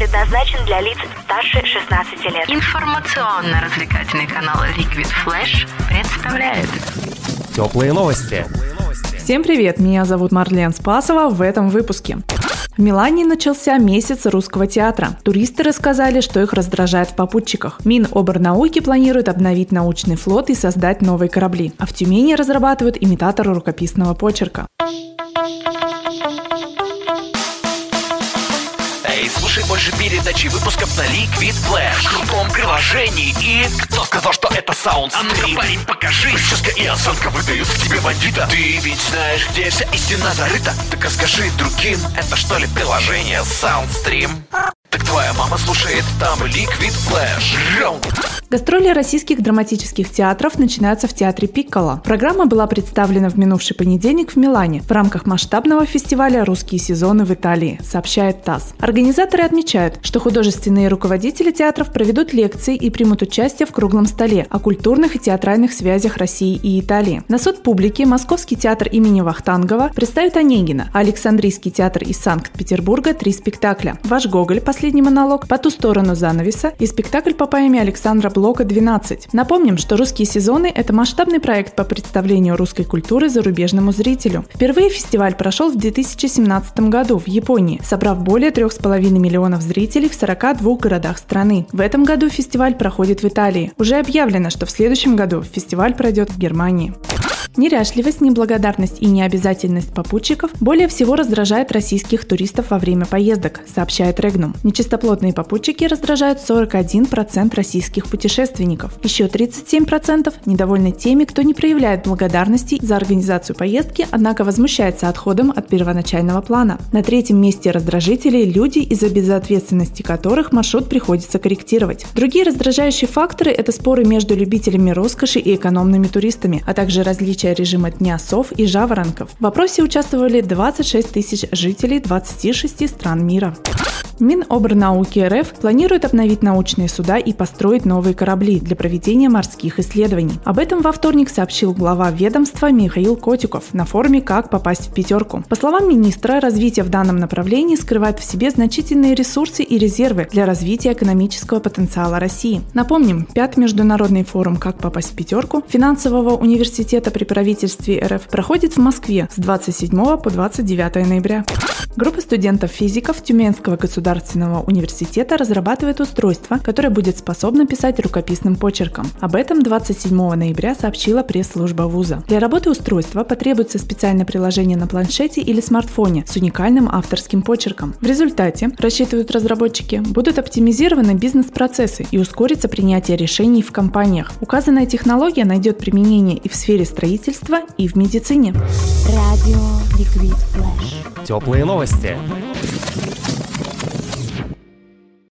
предназначен для лиц старше 16 лет. Информационно-развлекательный канал Liquid Flash представляет Теплые новости. Всем привет, меня зовут Марлен Спасова в этом выпуске. В Милане начался месяц русского театра. Туристы рассказали, что их раздражает в попутчиках. Миноборнауки планирует обновить научный флот и создать новые корабли. А в Тюмени разрабатывают имитатор рукописного почерка. Слушай больше передачи выпусков на Liquid Flash. В крутом приложении и... Кто сказал, что это саунд А ну парень, покажи. Прическа и осанка выдают к тебе бандита. Ты ведь знаешь, где вся истина зарыта. Так расскажи другим, это что ли приложение Soundstream? Так твоя мама слушает там Liquid Flash Раунд Гастроли российских драматических театров начинаются в театре Пикколо. Программа была представлена в минувший понедельник в Милане в рамках масштабного фестиваля «Русские сезоны в Италии», сообщает ТАСС. Организаторы отмечают, что художественные руководители театров проведут лекции и примут участие в круглом столе о культурных и театральных связях России и Италии. На суд публики Московский театр имени Вахтангова представит Онегина, а Александрийский театр из Санкт-Петербурга три спектакля. «Ваш Гоголь. Последний монолог», «По ту сторону занавеса» и спектакль по поэме Александра блока 12. Напомним, что «Русские сезоны» — это масштабный проект по представлению русской культуры зарубежному зрителю. Впервые фестиваль прошел в 2017 году в Японии, собрав более 3,5 миллионов зрителей в 42 городах страны. В этом году фестиваль проходит в Италии. Уже объявлено, что в следующем году фестиваль пройдет в Германии. Неряшливость, неблагодарность и необязательность попутчиков более всего раздражает российских туристов во время поездок, сообщает Регнум. Нечистоплотные попутчики раздражают 41% российских путешественников. Еще 37% недовольны теми, кто не проявляет благодарности за организацию поездки, однако возмущается отходом от первоначального плана. На третьем месте раздражителей люди, из-за безответственности которых маршрут приходится корректировать. Другие раздражающие факторы – это споры между любителями роскоши и экономными туристами, а также различия режима дня сов и жаворонков. В вопросе участвовали 26 тысяч жителей 26 стран мира. Минобрнауки РФ планирует обновить научные суда и построить новые корабли для проведения морских исследований. Об этом во вторник сообщил глава ведомства Михаил Котиков на форуме «Как попасть в пятерку». По словам министра, развитие в данном направлении скрывает в себе значительные ресурсы и резервы для развития экономического потенциала России. Напомним, пятый международный форум «Как попасть в пятерку» финансового университета при правительстве РФ проходит в Москве с 27 по 29 ноября. Группа студентов-физиков Тюменского государственного университета разрабатывает устройство, которое будет способно писать рукописным почерком. Об этом 27 ноября сообщила пресс-служба вуза. Для работы устройства потребуется специальное приложение на планшете или смартфоне с уникальным авторским почерком. В результате, рассчитывают разработчики, будут оптимизированы бизнес-процессы и ускорится принятие решений в компаниях. Указанная технология найдет применение и в сфере строительства, и в медицине. Теплые новости.